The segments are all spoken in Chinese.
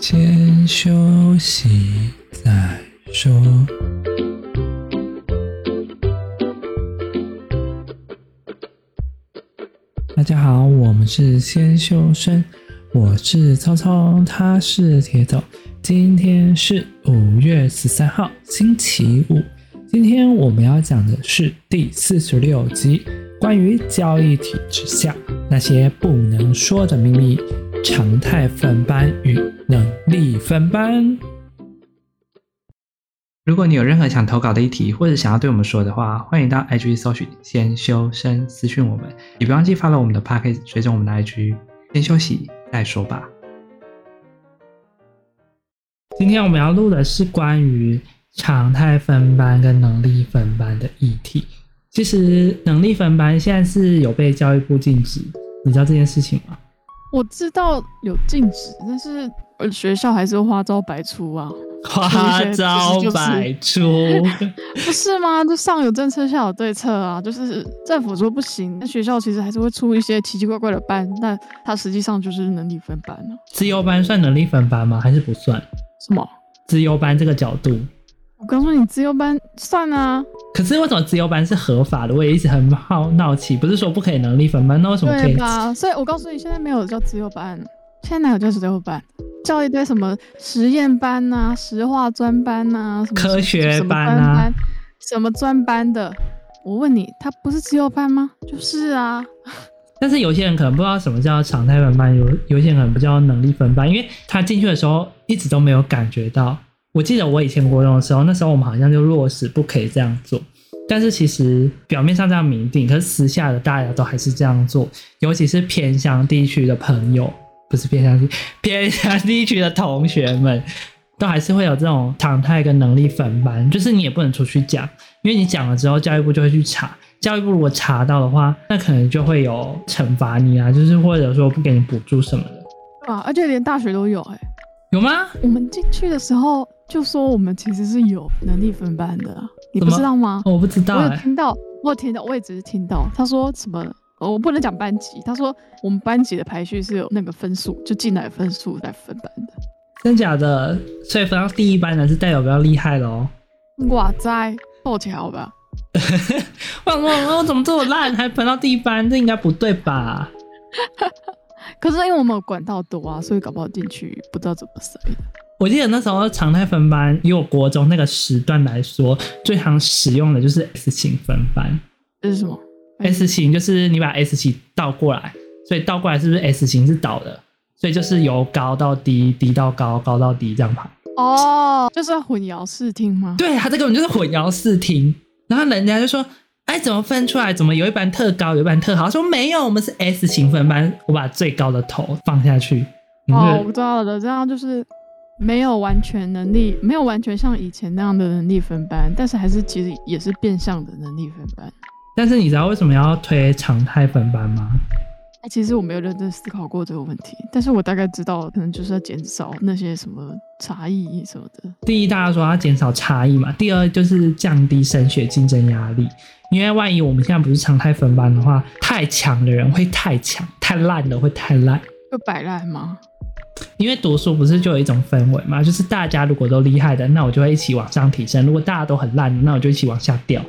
先休息再说。大家好，我们是先修身，我是聪聪，他是铁头。今天是五月十三号，星期五。今天我们要讲的是第四十六集，关于交易体制下那些不能说的秘密。常态分班与能力分班。如果你有任何想投稿的议题，或者想要对我们说的话，欢迎到 IG 搜寻“先修身”私讯我们，也别忘记 follow 我们的 p a c k a g e 追踪我们的 IG。先休息再说吧。今天我们要录的是关于常态分班跟能力分班的议题。其实能力分班现在是有被教育部禁止，你知道这件事情吗？我知道有禁止，但是学校还是花招百出啊！花招百 出，不是吗？就上有政策，下有对策啊！就是政府说不行，那学校其实还是会出一些奇奇怪怪的班，但它实际上就是能力分班了。资优班算能力分班吗？还是不算？什么？资优班这个角度？我告诉你，自由班算啊。可是为什么自由班是合法的？我也一直很好闹奇，不是说不可以能力分班，那为什么可以？对吧？所以我告诉你，现在没有叫自由班，现在哪有叫自由班？叫一堆什么实验班呐、啊、实化专班呐、啊、什么科学班，什么专班的？我问你，他不是自由班吗？就是啊。但是有些人可能不知道什么叫常态分班，有有些人可能不叫能力分班，因为他进去的时候一直都没有感觉到。我记得我以前国中的时候，那时候我们好像就落实不可以这样做，但是其实表面上这样明定，可是私下的大家都还是这样做，尤其是偏乡地区的朋友，不是偏乡地偏乡地区的同学们，都还是会有这种常态跟能力分班，就是你也不能出去讲，因为你讲了之后，教育部就会去查，教育部如果查到的话，那可能就会有惩罚你啊，就是或者说不给你补助什么的。啊，而且连大学都有哎、欸。有吗？我们进去的时候就说我们其实是有能力分班的，你不知道吗？我不知道、欸。我有听到，我有听到，我也只是听到。他说什么？我不能讲班级。他说我们班级的排序是有那个分数，就进来的分数来分班的。真假的？所以分到第一班的是代表比较厉害的哦。哇塞，抱歉好吧。我我我怎么这么烂，还分到第一班？这应该不对吧？可是因为我们有管道多啊，所以搞不好进去不知道怎么塞。我记得那时候常态分班，以我国中那个时段来说，最常使用的就是 S 型分班。这是什么？S 型就是你把 S 型倒过来，所以倒过来是不是 S 型是倒的？所以就是由高到低，低到高，高到低这样排。哦，就是要混淆视听吗？对，它这根本就是混淆视听。然后人家就说。哎，怎么分出来？怎么有一班特高，有一班特好？说没有，我们是 S 型分班。我把最高的头放下去。哦，我知道了，这样就是没有完全能力，没有完全像以前那样的能力分班，但是还是其实也是变相的能力分班。但是你知道为什么要推常态分班吗？哎，其实我没有认真思考过这个问题，但是我大概知道，可能就是要减少那些什么差异什么的。第一，大家说要减少差异嘛；第二，就是降低升学竞争压力。因为万一我们现在不是常态分班的话，太强的人会太强，太烂的会太烂，会摆烂吗？因为读书不是就有一种氛围嘛，就是大家如果都厉害的，那我就会一起往上提升；如果大家都很烂，那我就一起往下掉。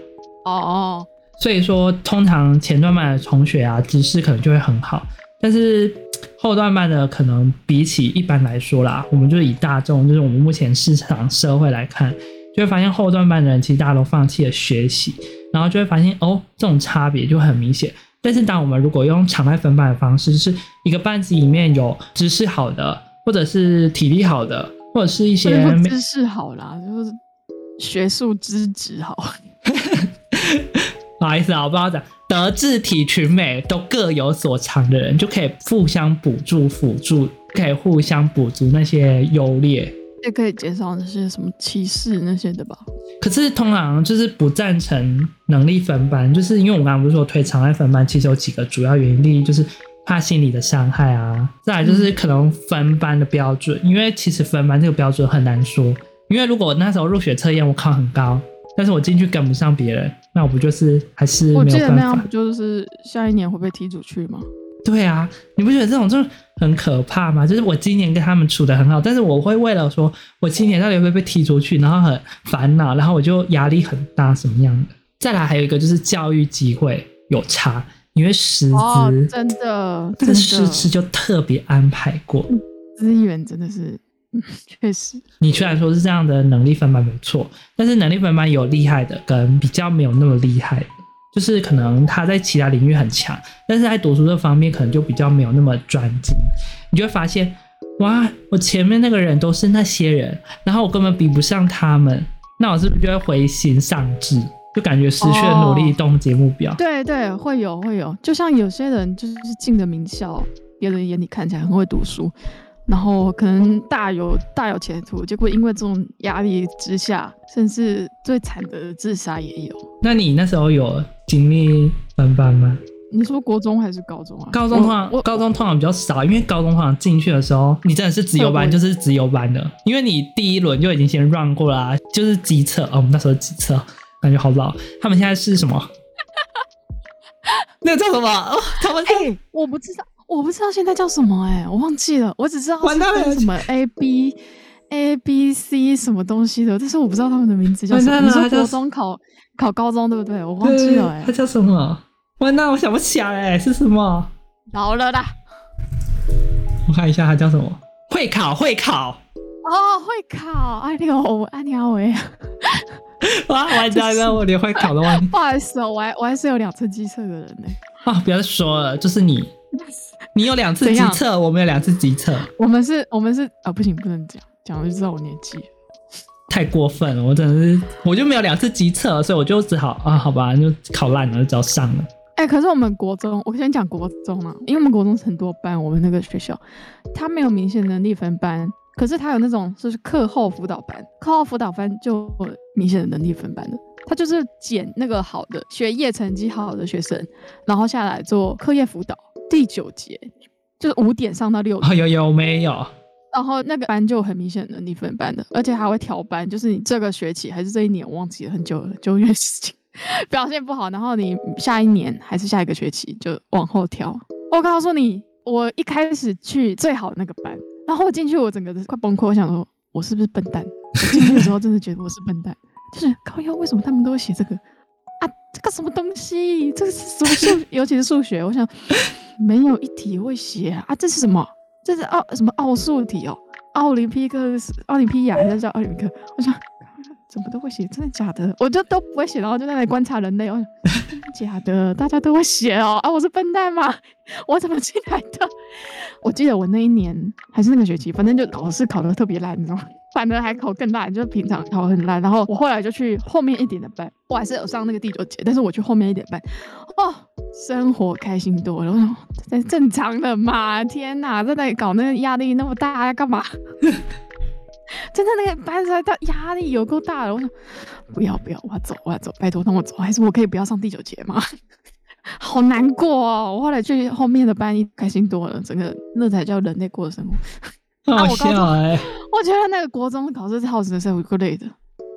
哦哦，所以说通常前段班的同学啊，知识可能就会很好，但是后段班的可能比起一般来说啦，我们就是以大众，就是我们目前市场社会来看，就会发现后段班的人其实大家都放弃了学习。然后就会发现哦，这种差别就很明显。但是，当我们如果用常态分班的方式，就是一个班级里面有知识好的，或者是体力好的，或者是一些知识好啦，就是学术资质好。不好意思啊，我不知道讲德智体群美都各有所长的人，就可以互相补助、辅助，可以互相补足那些优劣。也可以减少那些什么歧视那些的吧。可是通常就是不赞成能力分班，就是因为我刚刚不是说推常态分班，其实有几个主要原因。第一就是怕心理的伤害啊，再来就是可能分班的标准，嗯、因为其实分班这个标准很难说。因为如果那时候入学测验我考很高，但是我进去跟不上别人，那我不就是还是没有办法？我记得那样不就是下一年会被踢出去吗？对啊，你不觉得这种就很可怕吗？就是我今年跟他们处的很好，但是我会为了说我今年到底会不会被踢出去，然后很烦恼，然后我就压力很大，什么样的？再来还有一个就是教育机会有差，因为师资、哦、真的，这个师资就特别安排过，资源真的是。确实，你虽然说是这样的能力分班没错，但是能力分班有厉害的跟比较没有那么厉害的，就是可能他在其他领域很强，但是在读书这方面可能就比较没有那么专精。你就会发现，哇，我前面那个人都是那些人，然后我根本比不上他们，那我是不是就会灰心丧志，就感觉失去了努力终极目标？哦，对对，会有会有，就像有些人就是进的名校，别人眼里看起来很会读书。然后可能大有大有前途，结果因为这种压力之下，甚至最惨的自杀也有。那你那时候有经历分班吗？你说国中还是高中啊？高中通常高中通常比较少，因为高中通常进去的时候，你真的是自由班，就是自由班的，因为你第一轮就已经先 run 过了啊，就是机测哦。我们那时候机测感觉好老，他们现在是什么？那个叫什么？哦，他们哎，我不知道。我不知道现在叫什么哎、欸，我忘记了。我只知道是什么 A B A B C 什么东西的，但是我不知道他们的名字叫什么。你说国中考考高中对不对？我忘记了哎、欸，他叫什么？完蛋，我想不起来哎、欸，是什么？老了啦。我看一下他叫什么？会考会考哦，会考。哎呦，哎呀喂！哇，完蛋了，我连会考都忘记。不好意思哦，我还我还是有两次机测的人呢、欸。啊，不要再说了，就是你。你有两次基测，我们有两次急测。我们是，我们是啊、哦，不行，不能讲，讲了就知道我年纪。太过分了，我真的是，我就没有两次机测，所以我就只好啊，好吧，就考烂了，就只好上了。哎、欸，可是我们国中，我先讲国中啊，因为我们国中是很多班，我们那个学校，他没有明显能力分班，可是他有那种就是课后辅导班，课后辅导班就明显的能力分班的，他就是捡那个好的学业成绩好的学生，然后下来做课业辅导。第九节就是五点上到六点，哦，有有没有？然后那个班就很明显的你分班的，而且还会调班，就是你这个学期还是这一年，我忘记了很久了，九月事情 表现不好，然后你下一年还是下一个学期就往后调。我告诉你，我一开始去最好的那个班，然后我进去我整个都快崩溃，我想说我是不是笨蛋？我进去的时候真的觉得我是笨蛋，就是高腰，为什么他们都会写这个啊？这个什么东西？这个是什么数？尤其是数学，我想。没有一题会写啊，这是什么？这是奥什么奥数题哦？奥林匹克、奥林匹亚还是叫奥林匹克？我想怎么都会写，真的假的？我就都不会写，然后就在那里观察人类。我想真的假的？大家都会写哦？啊！我是笨蛋吗？我怎么进来的？我记得我那一年还是那个学期，反正就考试考得特别烂，你知道吗？反而还考更烂，就是平常考很烂。然后我后来就去后面一点的班，我还是有上那个第九节，但是我去后面一点班，哦。生活开心多了，我想这正常的嘛？天哪，在那里搞那个压力那么大，要干嘛？真的那个班上他压力有够大了，我想不要不要，我要走我要走，拜托让我走，还是我可以不要上第九节吗？好难过哦！我后来去后面的班，一开心多了，整个那才叫人类过的生活。好笑哎、欸！我觉得那个国中考试超时的时候有够累的。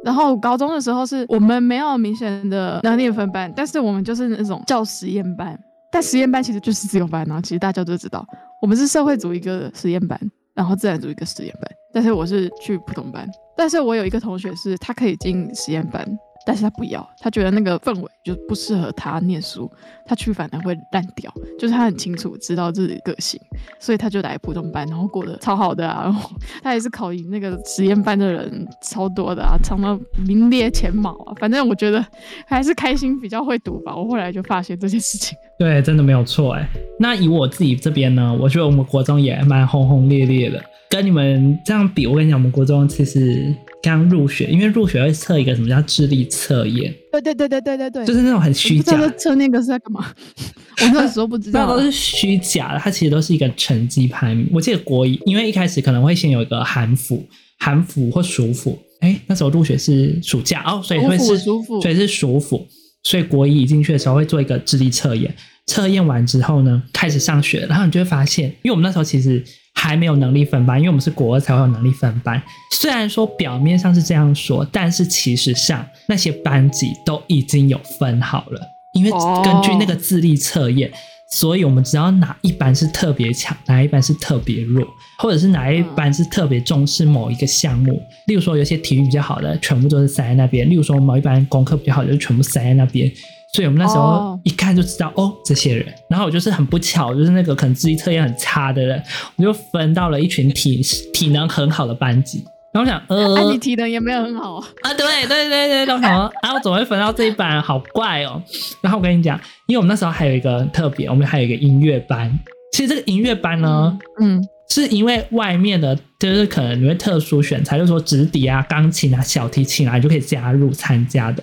然后高中的时候是我们没有明显的能力分班，但是我们就是那种叫实验班，但实验班其实就是自由班，然后其实大家都知道，我们是社会组一个实验班，然后自然组一个实验班，但是我是去普通班，但是我有一个同学是他可以进实验班。但是他不要，他觉得那个氛围就不适合他念书，他去反而会烂掉。就是他很清楚知道自己个性，所以他就来普通班，然后过得超好的啊。然 后他也是考赢那个实验班的人超多的啊，常常名列前茅啊。反正我觉得还是开心比较会读吧。我后来就发现这件事情，对，真的没有错哎。那以我自己这边呢，我觉得我们国中也蛮轰轰烈烈的。跟你们这样比，我跟你讲，我们国中其实刚入学，因为入学会测一个什么叫智力测验。对对对对对对对，就是那种很虚假的。测那个是在干嘛？我那时候不知道。那都是虚假的，它其实都是一个成绩排名。我记得国一，因为一开始可能会先有一个寒服、寒服或暑服。哎，那时候入学是暑假哦，所以会是所以是暑服。所以国一一进去的时候会做一个智力测验，测验完之后呢，开始上学，然后你就会发现，因为我们那时候其实。还没有能力分班，因为我们是国二才会有能力分班。虽然说表面上是这样说，但是其实上那些班级都已经有分好了。因为根据那个智力测验，所以我们知道哪一班是特别强，哪一班是特别弱，或者是哪一班是特别重视某一个项目。例如说，有些体育比较好的，全部都是塞在那边；例如说，某一班功课比较好的，就全部塞在那边。所以我们那时候一看就知道，哦，哦，这些人。然后我就是很不巧，就是那个可能智力测验很差的人，我就分到了一群体体能很好的班级。然后我想，呃，啊、你体能也没有很好啊。啊，对对对对，然后想说，啊，我怎么会分到这一班？好怪哦。然后我跟你讲，因为我们那时候还有一个很特别，我们还有一个音乐班。其实这个音乐班呢，嗯，嗯是因为外面的，就是可能你会特殊选材，就是说直笛啊、钢琴啊、小提琴啊，你就可以加入参加的。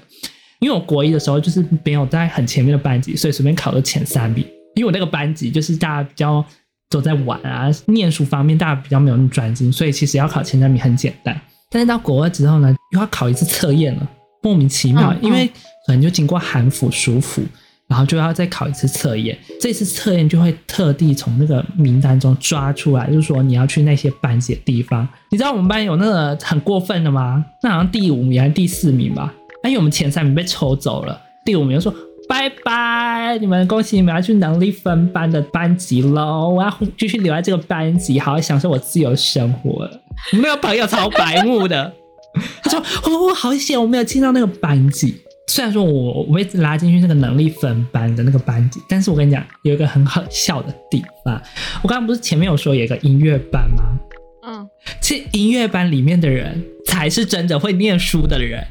因为我国一的时候就是没有在很前面的班级，所以随便考了前三名。因为我那个班级就是大家比较都在玩啊，念书方面大家比较没有那么专心，所以其实要考前三名很简单。但是到国二之后呢，又要考一次测验了，莫名其妙。因为可能就经过寒辅、暑辅，然后就要再考一次测验。这次测验就会特地从那个名单中抓出来，就是说你要去那些班级的地方。你知道我们班有那个很过分的吗？那好像第五名还是第四名吧？因为我们前三名被抽走了，第五名说拜拜，你们恭喜你们要去能力分班的班级喽，我要继续留在这个班级，好好享受我自由生活了。我那个朋友超白目的，他说哦，好险我没有进到那个班级。虽然说我我被拉进去那个能力分班的那个班级，但是我跟你讲有一个很好笑的地方。我刚刚不是前面有说有一个音乐班吗？嗯，其实音乐班里面的人才是真的会念书的人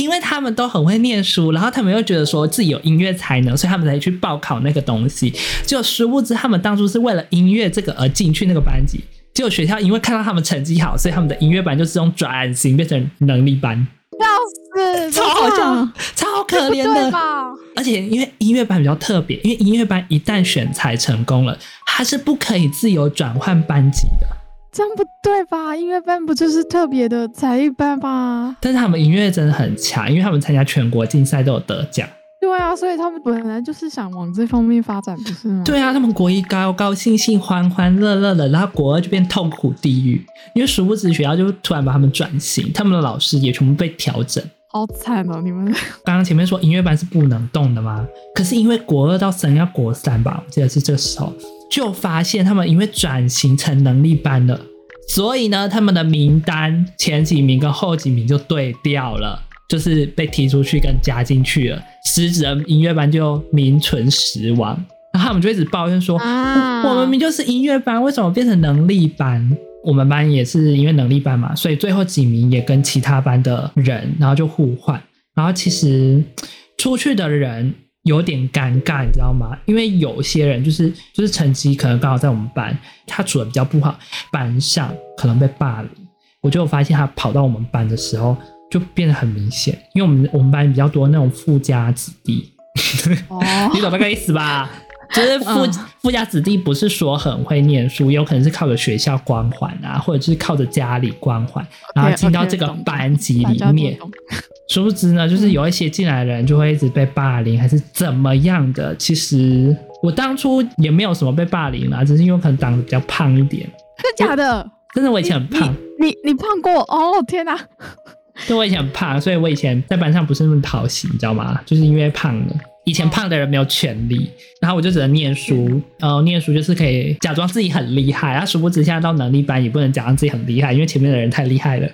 因为他们都很会念书，然后他们又觉得说自己有音乐才能，所以他们才去报考那个东西。就殊不知，他们当初是为了音乐这个而进去那个班级。结果学校因为看到他们成绩好，所以他们的音乐班就是用转型变成能力班。要死，超好笑，超可怜的。而且因为音乐班比较特别，因为音乐班一旦选才成功了，它是不可以自由转换班级的。这样不对吧？音乐班不就是特别的才艺班吗？但是他们音乐真的很强，因为他们参加全国竞赛都有得奖。对啊，所以他们本来就是想往这方面发展，不是吗？对啊，他们国一高高兴兴、欢欢乐乐的，然后国二就变痛苦地狱，因为殊不知学校就突然把他们转型，他们的老师也全部被调整。好惨哦！你们刚刚前面说音乐班是不能动的吗？可是因为国二到三要国三吧，我记得是这个时候。就发现他们因为转型成能力班了，所以呢，他们的名单前几名跟后几名就对调了，就是被踢出去跟加进去了，失职的音乐班就名存实亡。然后他们就一直抱怨说：“啊、我们明明就是音乐班，为什么变成能力班？我们班也是因为能力班嘛，所以最后几名也跟其他班的人，然后就互换。然后其实出去的人。”有点尴尬，你知道吗？因为有些人就是就是成绩可能刚好在我们班，他处的比较不好，班上可能被霸凌。我就发现他跑到我们班的时候，就变得很明显。因为我们我们班比较多那种富家子弟，哦、你懂那个意思吧？就是富、嗯、富家子弟不是说很会念书，有可能是靠着学校光环啊，或者是靠着家里光环，然后进到这个班级里面。Okay, okay, 殊不知呢，就是有一些进来的人就会一直被霸凌，还是怎么样的。其实我当初也没有什么被霸凌啦，只是因为可能长得比较胖一点。真的假的？真的，我以前很胖。你你，你胖过？哦天哪！对，我以前很胖，所以我以前在班上不是那么讨喜，你知道吗？就是因为胖了。以前胖的人没有权利，然后我就只能念书。然后念书就是可以假装自己很厉害，然后殊不知现在到能力班也不能假装自己很厉害，因为前面的人太厉害了。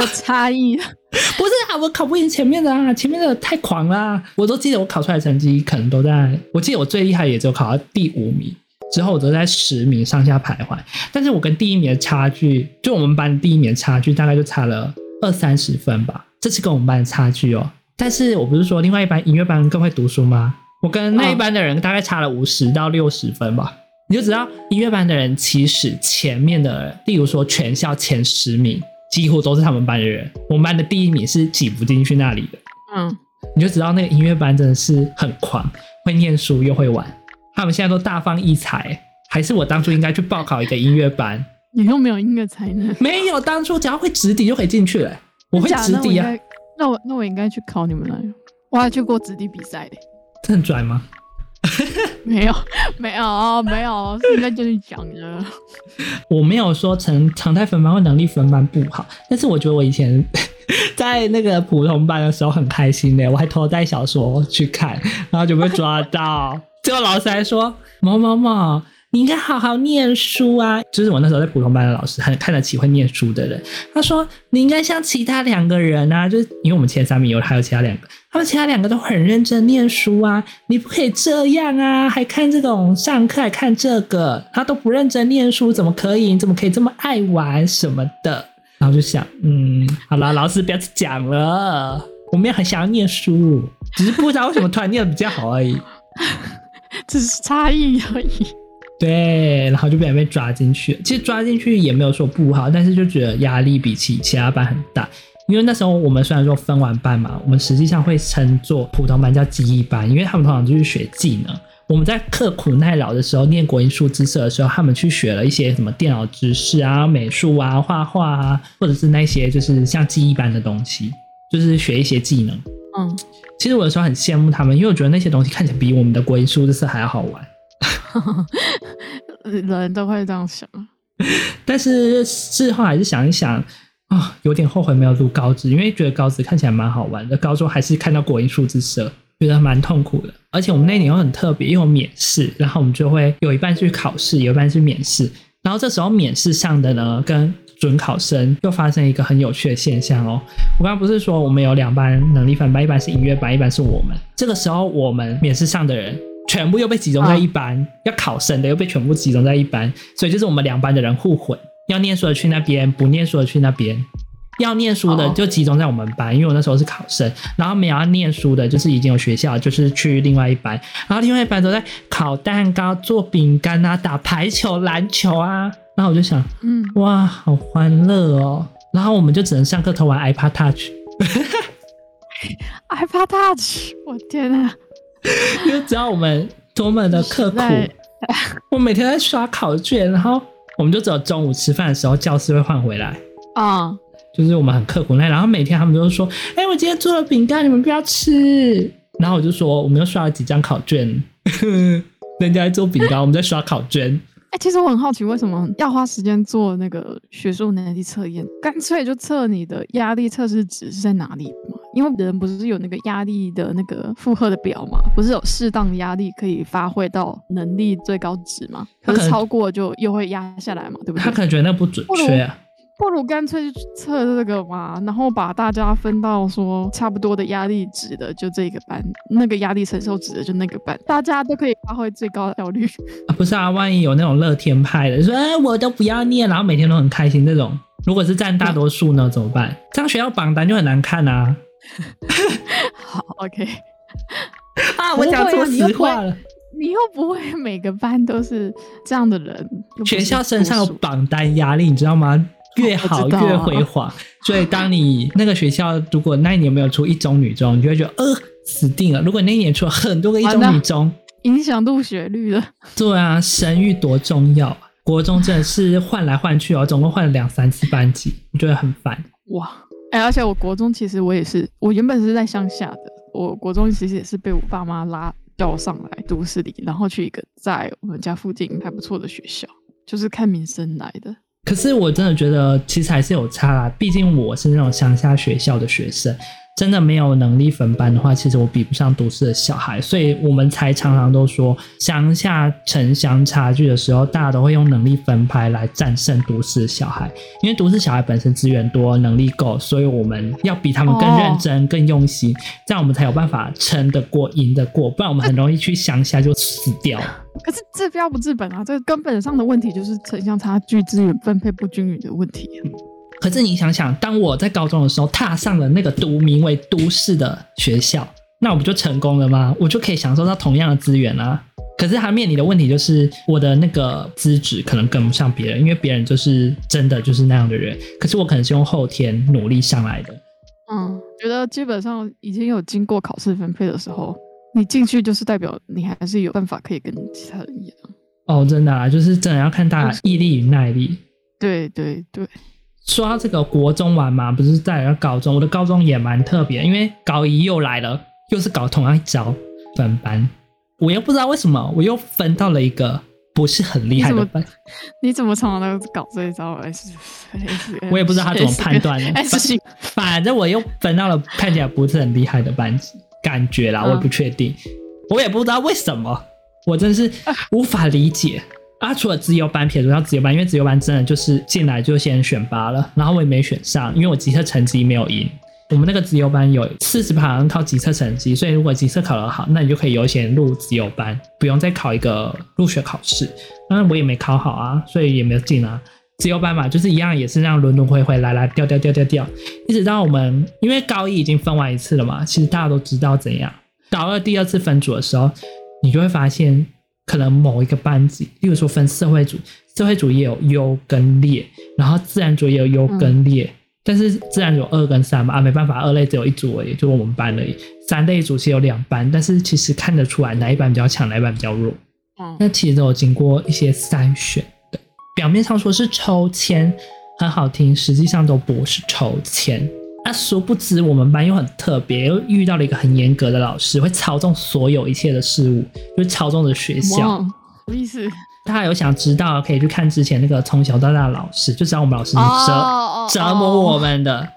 有差异，不是啊，我考不赢前面的啊，前面的太狂了啊，我都记得我考出来的成绩可能都在，我记得我最厉害也只有考到第五名，之后我都在十名上下徘徊，但是我跟第一名的差距，就我们班第一名的差距大概就差了二三十分吧，这是跟我们班的差距哦。但是我不是说另外一班音乐班更会读书吗？我跟那一班的人大概差了五十到六十分吧，你就知道音乐班的人其实前面的，例如说全校前十名。几乎都是他们班的人，我们班的第一名是挤不进去那里的。嗯，你就知道那个音乐班真的是很狂，会念书又会玩。他们现在都大放异彩，还是我当初应该去报考一个音乐班？你又没有音乐才能？没有，当初只要会直笛就可以进去了。我会直笛啊。那我那我应该去考你们那里？我还去过直笛比赛的。这很拽吗？没有，没有，没有，现在就是讲的。我没有说成常态分班或能力分班不好，但是我觉得我以前 在那个普通班的时候很开心的，我还偷带小说去看，然后就被抓到，结果老师还说某某某。你应该好好念书啊！就是我那时候在普通班的老师，很看得起会念书的人。他说：“你应该像其他两个人啊，就是因为我们前三名有还有其他两个，他们其他两个都很认真念书啊，你不可以这样啊，还看这种上课还看这个，他都不认真念书，怎么可以？你怎么可以这么爱玩什么的？”然后就想，嗯，好了，老师不要再讲了，我们也很想要念书，只是不知道为什么突然念得比较好而已，只是差异而已。对，然后就被被抓进去。其实抓进去也没有说不好，但是就觉得压力比起其他班很大。因为那时候我们虽然说分完班嘛，我们实际上会称作普通班叫技艺班，因为他们通常就是学技能。我们在刻苦耐劳的时候念国音数自社的时候，他们去学了一些什么电脑知识啊、美术啊、画画啊，或者是那些就是像技艺班的东西，就是学一些技能。嗯，其实我有时候很羡慕他们，因为我觉得那些东西看起来比我们的国音数自社还要好玩。人都会这样想，但是事后还是想一想啊、哦，有点后悔没有读高职，因为觉得高职看起来蛮好玩的。高中还是看到国英数字社，觉得蛮痛苦的。而且我们那年又很特别，因为有免试，然后我们就会有一半去考试，有一半是免试。然后这时候免试上的呢，跟准考生又发生一个很有趣的现象哦。我刚刚不是说我们有两班能力分班，一班是音乐班，一班是我们。这个时候我们免试上的人。全部又被集中在一班，啊、要考生的又被全部集中在一班，所以就是我们两班的人互混，要念书的去那边，不念书的去那边。要念书的就集中在我们班，因为我那时候是考生，然后没有要念书的，就是已经有学校，就是去另外一班，然后另外一班都在烤蛋糕、做饼干啊、打排球、篮球啊。然后我就想，嗯，哇，好欢乐哦。然后我们就只能上课偷玩 iPad Touch，iPad Touch，我天哪！因为只要我们多么的刻苦，我每天在刷考卷，然后我们就只有中午吃饭的时候教室会换回来啊，就是我们很刻苦耐，然后每天他们都说：“哎，我今天做了饼干，你们不要吃。”然后我就说：“我们又刷了几张考卷，人家在做饼干，我们在刷考卷。”哎，其实我很好奇，为什么要花时间做那个学术能力测验？干脆就测你的压力测试值是在哪里嘛？因为人不是有那个压力的那个负荷的表嘛？不是有适当压力可以发挥到能力最高值嘛？可是超过就又会压下来嘛？对不对？他可能觉得那不准确啊。不如干脆测这个嘛，然后把大家分到说差不多的压力值的就这个班，那个压力承受值的就那个班，大家都可以发挥最高的效率啊！不是啊，万一有那种乐天派的说，哎，我都不要念，然后每天都很开心这种，如果是占大多数呢，怎么办？这样学校榜单就很难看啊！好，OK，啊，我讲错实话了你，又不会每个班都是这样的人，学校身上有榜单压力，你知道吗？越好越辉煌，所以当你那个学校如果那一年没有出一中、女中，你就会觉得呃死定了。如果那一年出了很多个一中、女中，影响入学率了。对啊，声誉多重要啊！国中真的是换来换去哦，总共换了两三次班级，我觉得很烦。哇，哎、而且我国中其实我也是，我原本是在乡下的，我国中其实也是被我爸妈拉叫我上来都市里，然后去一个在我们家附近还不错的学校，就是看名声来的。可是我真的觉得，其实还是有差啦。毕竟我是那种乡下学校的学生。真的没有能力分班的话，其实我比不上都市的小孩，所以我们才常常都说乡下城乡差距的时候，大家都会用能力分派来战胜都市的小孩。因为都市小孩本身资源多，能力够，所以我们要比他们更认真、更用心，这样我们才有办法撑得过、赢得过。不然我们很容易去乡下就死掉。可是治标不治本啊，这根本上的问题就是城乡差距、资源分配不均匀的问题。可是你想想，当我在高中的时候踏上了那个读名为都市的学校，那我不就成功了吗？我就可以享受到同样的资源啊。可是他面临的问题就是，我的那个资质可能跟不上别人，因为别人就是真的就是那样的人。可是我可能是用后天努力上来的。嗯，觉得基本上已经有经过考试分配的时候，你进去就是代表你还是有办法可以跟其他人一样。哦，真的啊，就是真的要看大家毅力与耐力。对对对。说到这个国中玩嘛，不是在了高中，我的高中也蛮特别，因为高一又来了，又是搞同样一招分班，我又不知道为什么，我又分到了一个不是很厉害的班。你怎么常常都搞这一招？S S，我也不知道他怎么判断的。S 反正我又分到了看起来不是很厉害的班级，感觉啦，我也不确定，嗯、我也不知道为什么，我真是无法理解啊！除了自由班，撇除掉自由班，因为自由班真的就是进来就先选拔了，然后我也没选上，因为我基测成绩没有赢。我们那个自由班有四十趴靠基测成绩，所以如果基测考得好，那你就可以优先入自由班，不用再考一个入学考试。那我也没考好啊，所以也没有进啊。自由班嘛，就是一样，也是这样轮轮回回来来掉掉掉掉掉，一直到我们因为高一已经分完一次了嘛，其实大家都知道怎样。高二第二次分组的时候，你就会发现，可能某一个班级，例如说分社会组，社会组也有优跟劣，然后自然组也有优跟劣。嗯但是自然有二跟三嘛啊，没办法，二类只有一组而已，就我们班而已。三类组是有两班，但是其实看得出来哪一班比较强，哪一班比较弱。嗯，那其实都有经过一些筛选的。表面上说是抽签，很好听，实际上都不是抽签。那殊不知我们班又很特别，又遇到了一个很严格的老师，会操纵所有一切的事物，就是操纵着学校。什么意思？大家有想知道，可以去看之前那个从小到大的老师，就知道我们老师是折、oh, 折磨我们的。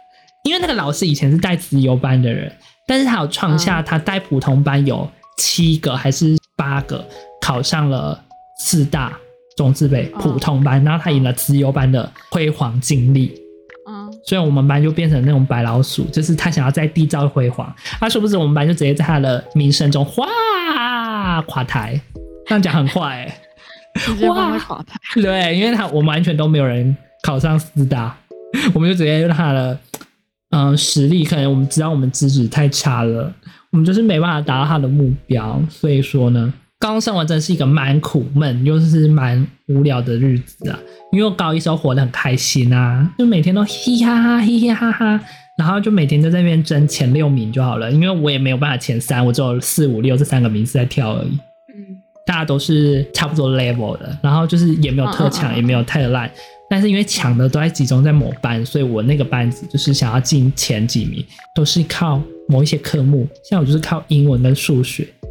因为那个老师以前是带资优班的人，但是他有创下他带普通班有七个还是八个考上了四大中字辈普通班，然后他赢了资优班的辉煌经历。嗯，所以我们班就变成那种白老鼠，就是他想要再缔造辉煌，他殊不知我们班就直接在他的名声中哗垮台。这样讲很坏、欸。哇，对，因为他我们完全都没有人考上师大，我们就直接用他的嗯、呃、实力，可能我们知道我们资质太差了，我们就是没办法达到他的目标，所以说呢，高中生活真是一个蛮苦闷又是蛮无聊的日子啊。因为我高一时候活得很开心啊，就每天都嘻嘻哈哈嘻嘻哈哈，然后就每天都在那边争前六名就好了，因为我也没有办法前三，我只有四五六这三个名次在跳而已。嗯大家都是差不多 level 的，然后就是也没有特强，也没有太烂，但是因为强的都在集中在某班，所以我那个班子就是想要进前几名，都是靠某一些科目，像我就是靠英文跟数学，啊，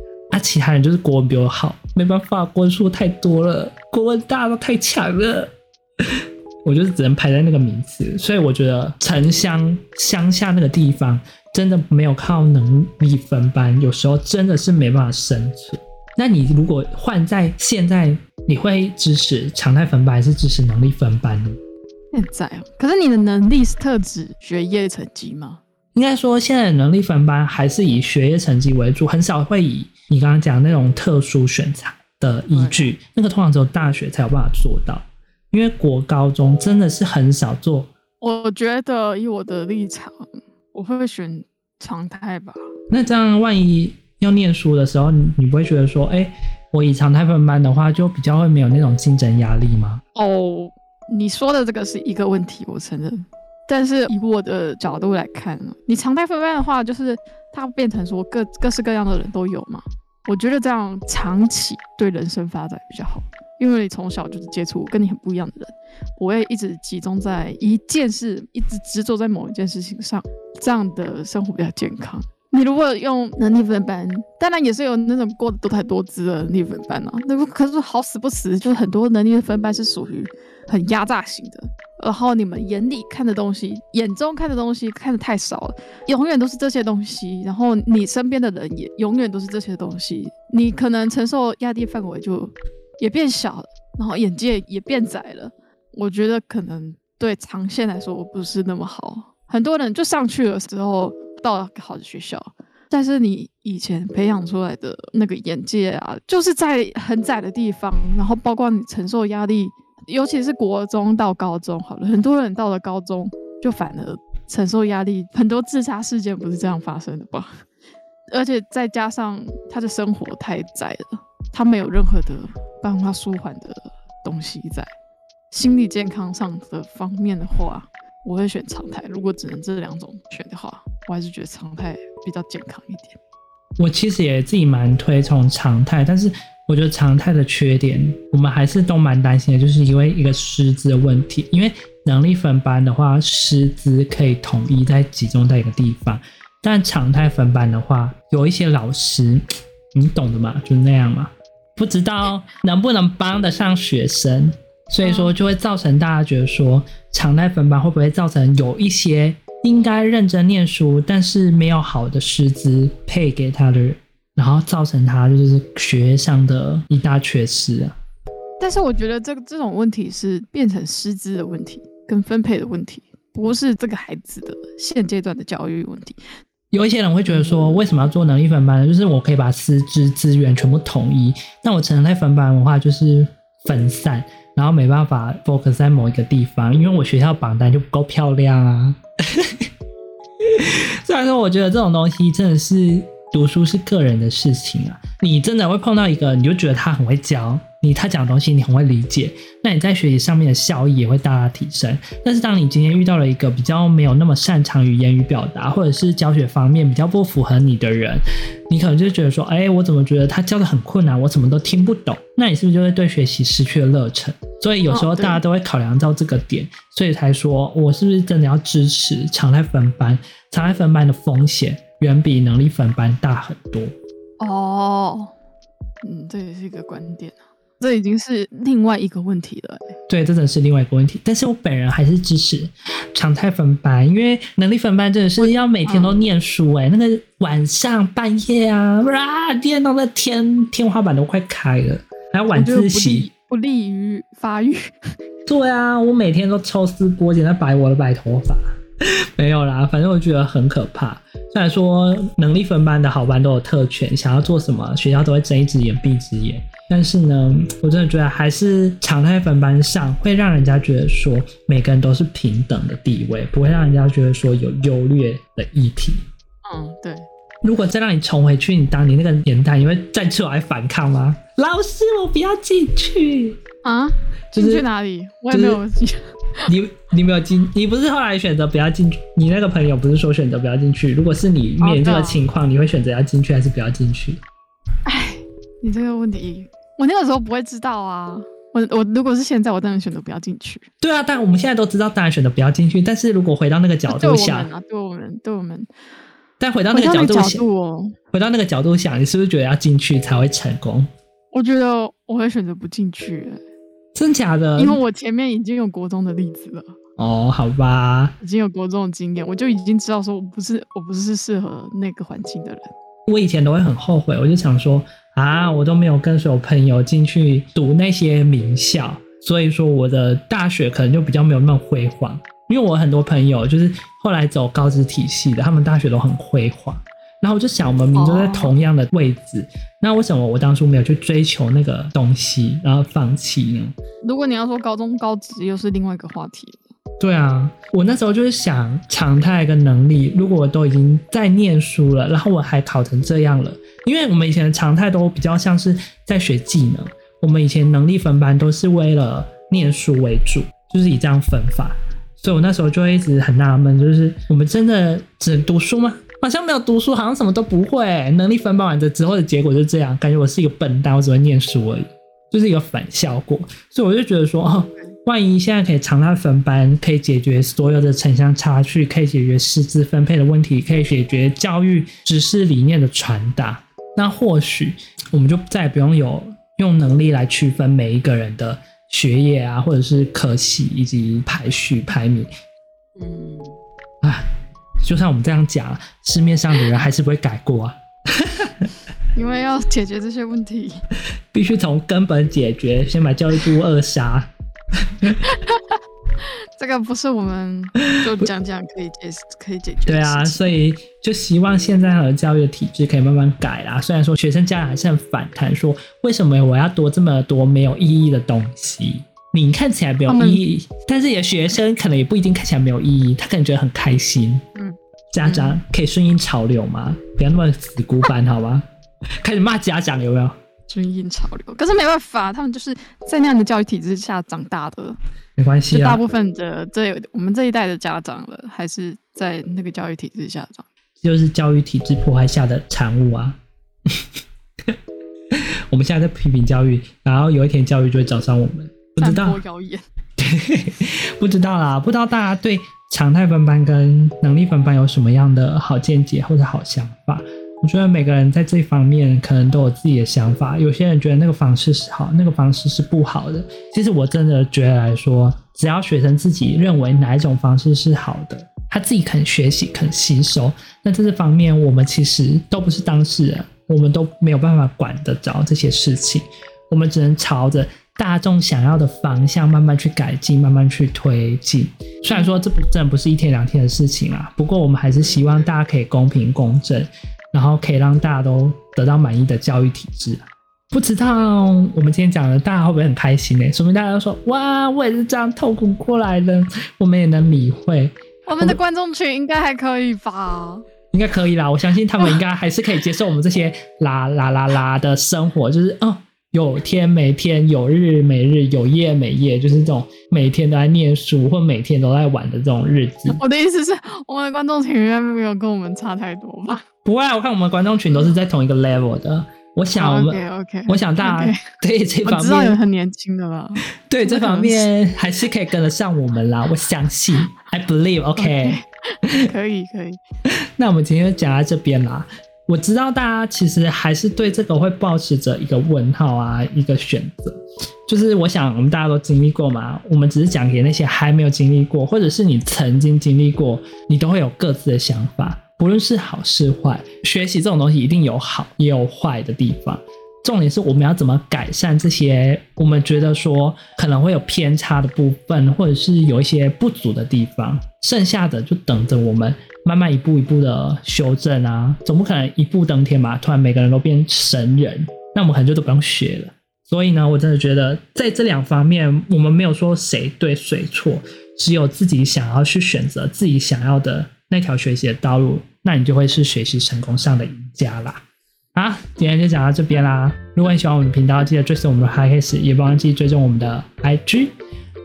其他人就是国文比我好，没办法，国文数太多了，国文大家都太强了，我就是只能排在那个名次，所以我觉得城乡乡下那个地方真的没有靠能力分班，有时候真的是没办法生存。那你如果换在现在，你会支持常态分班还是支持能力分班呢？现在哦，可是你的能力是特指学业成绩吗？应该说，现在的能力分班还是以学业成绩为主，很少会以你刚刚讲那种特殊选材的依据。那个通常只有大学才有办法做到，因为国高中真的是很少做。我觉得以我的立场，我会选常态吧。那这样万一？要念书的时候，你你不会觉得说，哎、欸，我以常态分班的话，就比较会没有那种竞争压力吗？哦，你说的这个是一个问题，我承认。但是以我的角度来看，你常态分班的话，就是它变成说各各式各样的人都有嘛。我觉得这样长期对人生发展比较好，因为你从小就是接触跟你很不一样的人，不会一直集中在一件事，一直执着在某一件事情上，这样的生活比较健康。你如果用能力分班，当然也是有那种过得多太多姿的能力分班啊。那不可是好死不死，就是很多能力分班是属于很压榨型的。然后你们眼里看的东西，眼中看的东西看的太少了，永远都是这些东西。然后你身边的人也永远都是这些东西，你可能承受压力范围就也变小了，然后眼界也变窄了。我觉得可能对长线来说不是那么好。很多人就上去了时候。到了好的学校，但是你以前培养出来的那个眼界啊，就是在很窄的地方，然后包括你承受压力，尤其是国中到高中，好了，很多人到了高中就反而承受压力，很多自杀事件不是这样发生的吧？而且再加上他的生活太窄了，他没有任何的帮他舒缓的东西在心理健康上的方面的话。我会选常态，如果只能这两种选的话，我还是觉得常态比较健康一点。我其实也自己蛮推崇常态，但是我觉得常态的缺点，我们还是都蛮担心的，就是因为一个师资的问题。因为能力分班的话，师资可以统一在集中在一个地方，但常态分班的话，有一些老师你懂的嘛，就那样嘛。不知道能不能帮得上学生，所以说就会造成大家觉得说，常态分班会不会造成有一些应该认真念书，但是没有好的师资配给他的人，然后造成他就是学业上的一大缺失啊。但是我觉得这个这种问题是变成师资的问题跟分配的问题，不是这个孩子的现阶段的教育问题。有一些人会觉得说，为什么要做能力分班呢？就是我可以把师资资源全部统一。那我成人类分班的话，就是分散，然后没办法 focus 在某一个地方，因为我学校榜单就不够漂亮啊。虽然说，我觉得这种东西真的是读书是个人的事情啊，你真的会碰到一个，你就觉得他很会教。你他讲的东西你很会理解，那你在学习上面的效益也会大大提升。但是当你今天遇到了一个比较没有那么擅长于言语表达，或者是教学方面比较不符合你的人，你可能就觉得说，哎，我怎么觉得他教的很困难，我怎么都听不懂？那你是不是就会对学习失去了热忱？所以有时候大家都会考量到这个点，所以才说我是不是真的要支持常态分班？常态分班的风险远比能力分班大很多。哦，嗯，这也是一个观点。这已经是另外一个问题了。对，这真的是另外一个问题。但是我本人还是支持常态分班，因为能力分班真的是要每天都念书哎，那个晚上半夜啊，哇，念到那天天花板都快开了，还要晚自习，不利于发育。对啊，我每天都抽丝剥茧在白我的白头发。没有啦，反正我觉得很可怕。虽然说能力分班的好班都有特权，想要做什么学校都会睁一只眼闭一只眼。但是呢，我真的觉得还是常态分班上会让人家觉得说每个人都是平等的地位，不会让人家觉得说有优劣的议题。嗯，对。如果再让你重回去你当年那个年代，你会再出来反抗吗？老师，我不要进去啊！进去哪里？我也没有进。你你没有进？你不是后来选择不要进去？你那个朋友不是说选择不要进去？如果是你面临这个情况，你会选择要进去还是不要进去？哎，你这个问题。我那个时候不会知道啊，我我如果是现在，我当然选择不要进去。对啊，但我们现在都知道，当然选择不要进去。但是如果回到那个角度想，啊，对我们，对我们，但回到那个角度想，哦，回到那个角度想，你是不是觉得要进去才会成功？我觉得我会选择不进去，真假的？因为我前面已经有国中的例子了。哦，好吧，已经有国中的经验，我就已经知道说我不是我不是适合那个环境的人。我以前都会很后悔，我就想说。啊，我都没有跟所有朋友进去读那些名校，所以说我的大学可能就比较没有那么辉煌。因为我很多朋友就是后来走高职体系的，他们大学都很辉煌。然后我就想，我们明明就在同样的位置，哦，那为什么我当初没有去追求那个东西，然后放弃呢？如果你要说高中高职，又是另外一个话题。对啊，我那时候就是想常态跟能力，如果我都已经在念书了，然后我还考成这样了，因为我们以前的常态都比较像是在学技能，我们以前能力分班都是为了念书为主，就是以这样分法，所以我那时候就会一直很纳闷，就是我们真的只能读书吗？好像没有读书，好像什么都不会。能力分班完的之后的结果就是这样，感觉我是一个笨蛋，我只会念书而已，就是一个反效果，所以我就觉得说，哦。万一现在可以常态分班，可以解决所有的城乡差距，可以解决师资分配的问题，可以解决教育知识理念的传达，那或许我们就再也不用有用能力来区分每一个人的学业啊，或者是科系以及排序排名。嗯，啊，就算我们这样讲，市面上的人还是不会改过啊。因为要解决这些问题，必须从根本解决，先把教育部扼杀。这个不是我们就讲讲可以解可以解决。对啊，所以就希望现在的教育的体制可以慢慢改啦。虽然说学生家长还是很反弹，说为什么我要多这么多没有意义的东西？你看起来没有意义，但是你的学生可能也不一定看起来没有意义，他可能觉得很开心。嗯，家长可以顺应潮流吗？不要那么死古板好吗？开始骂家长有没有？顺应潮流，可是没办法，他们就是在那样的教育体制下长大的，没关系啊。大部分的这我们这一代的家长了，还是在那个教育体制下长，就是教育体制破坏下的产物啊。我们现在在批评教育，然后有一天教育就会找上我们，不知道谣言，不知道啦，不知道大家对常态分班跟能力分班有什么样的好见解或者好想法。我觉得每个人在这方面可能都有自己的想法。有些人觉得那个方式是好，那个方式是不好的。其实我真的觉得来说，只要学生自己认为哪一种方式是好的，他自己肯学习、肯吸收，那在这些方面我们其实都不是当事人，我们都没有办法管得着这些事情。我们只能朝着大众想要的方向慢慢去改进，慢慢去推进。虽然说这不真的不是一天两天的事情啦，不过我们还是希望大家可以公平公正，然后可以让大家都得到满意的教育体制。不知道我们今天讲的大家会不会很开心呢？说明大家都说哇，我也是这样痛苦过来的，我们也能理会。我们的观众群应该还可以吧？应该可以啦，我相信他们应该还是可以接受我们这些啦啦啦啦的生活，就是嗯。有天每天，有日每日，有夜每夜，就是这种每天都在念书或每天都在玩的这种日子。我的意思是，我们的观众群应该没有跟我们差太多吧？不会，我看我们的观众群都是在同一个 level 的。我想我们，OK OK，我想大家对这方面，我知道有很年轻的了。对这方面还是可以跟得上我们啦，我相信，I believe，OK，可以可以。那我们今天就讲到这边啦。我知道大家其实还是对这个会抱持着一个问号啊，一个选择。就是我想，我们大家都经历过嘛，我们只是讲给那些还没有经历过，或者是你曾经经历过，你都会有各自的想法。不论是好是坏，学习这种东西一定有好也有坏的地方。重点是我们要怎么改善这些我们觉得说可能会有偏差的部分，或者是有一些不足的地方，剩下的就等着我们。慢慢一步一步的修正啊，总不可能一步登天嘛！突然每个人都变神人，那我们可能就都不用学了。所以呢，我真的觉得在这两方面，我们没有说谁对谁错，只有自己想要去选择自己想要的那条学习的道路，那你就会是学习成功上的赢家啦。好，今天就讲到这边啦。如果你喜欢我们的频道，记得追随我们的 Podcast，也不忘记追踪我们的 IG。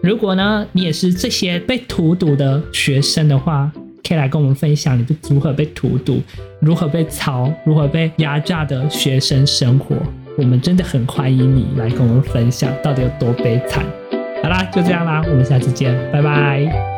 如果呢，你也是这些被荼毒的学生的话，可以来跟我们分享你是如何被荼毒、如何被操、如何被压榨的学生生活。我们真的很欢迎你来跟我们分享到底有多悲惨。好啦，就这样啦，我们下次见，拜拜。